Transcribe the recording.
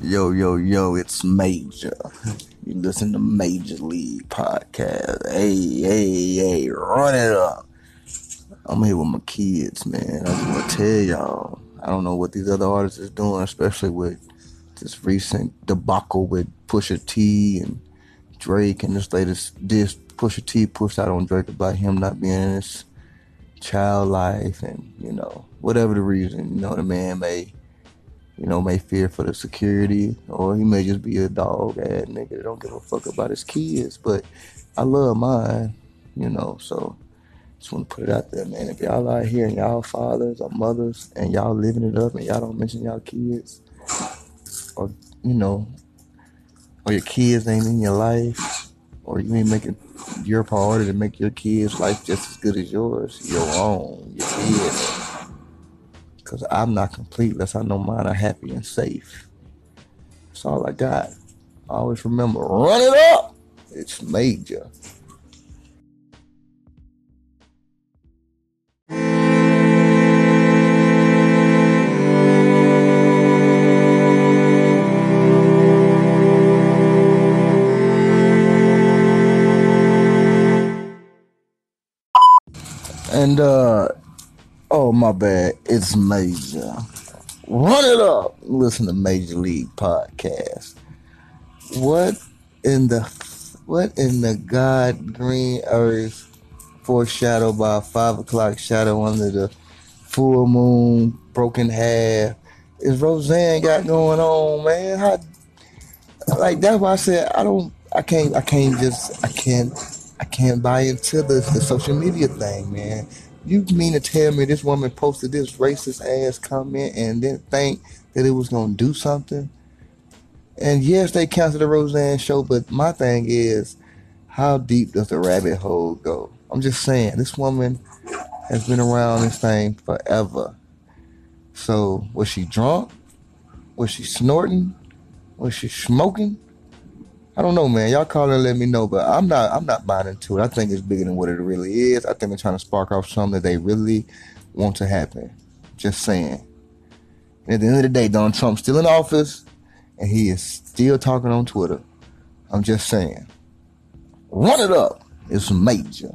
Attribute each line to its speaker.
Speaker 1: Yo, yo, yo, it's Major. You listen to Major League Podcast. Hey, hey, hey, run it up. I'm here with my kids, man. I just want to tell y'all. I don't know what these other artists is doing, especially with this recent debacle with Pusha T and Drake and this latest diss Pusha T pushed out on Drake about him not being in his child life and, you know, whatever the reason, you know, the man may you know, may fear for the security, or he may just be a dog ass nigga that don't give a fuck about his kids. But I love mine, you know, so just want to put it out there, man. If y'all out here and y'all fathers or mothers and y'all living it up and y'all don't mention y'all kids, or you know, or your kids ain't in your life, or you ain't making your priority to make your kids' life just as good as yours, your own, your kids Cause I'm not complete unless I know mine are happy and safe. That's all I got. Always remember, run it up. It's major. And uh Oh, my bad. It's Major. Run it up. Listen to Major League Podcast. What in the what in the God green earth foreshadowed by five o'clock shadow under the full moon, broken half? Is Roseanne got going on, man? How like that's why I said I don't I can't I can't just I can't I can't buy into the, the social media thing, man. You mean to tell me this woman posted this racist ass comment and didn't think that it was gonna do something? And yes, they canceled the Roseanne show, but my thing is, how deep does the rabbit hole go? I'm just saying, this woman has been around this thing forever. So was she drunk? Was she snorting? Was she smoking? I don't know, man. Y'all call and let me know, but I'm not. I'm not buying into it. I think it's bigger than what it really is. I think they're trying to spark off something that they really want to happen. Just saying. And at the end of the day, Donald Trump's still in office, and he is still talking on Twitter. I'm just saying. Run it up. It's major.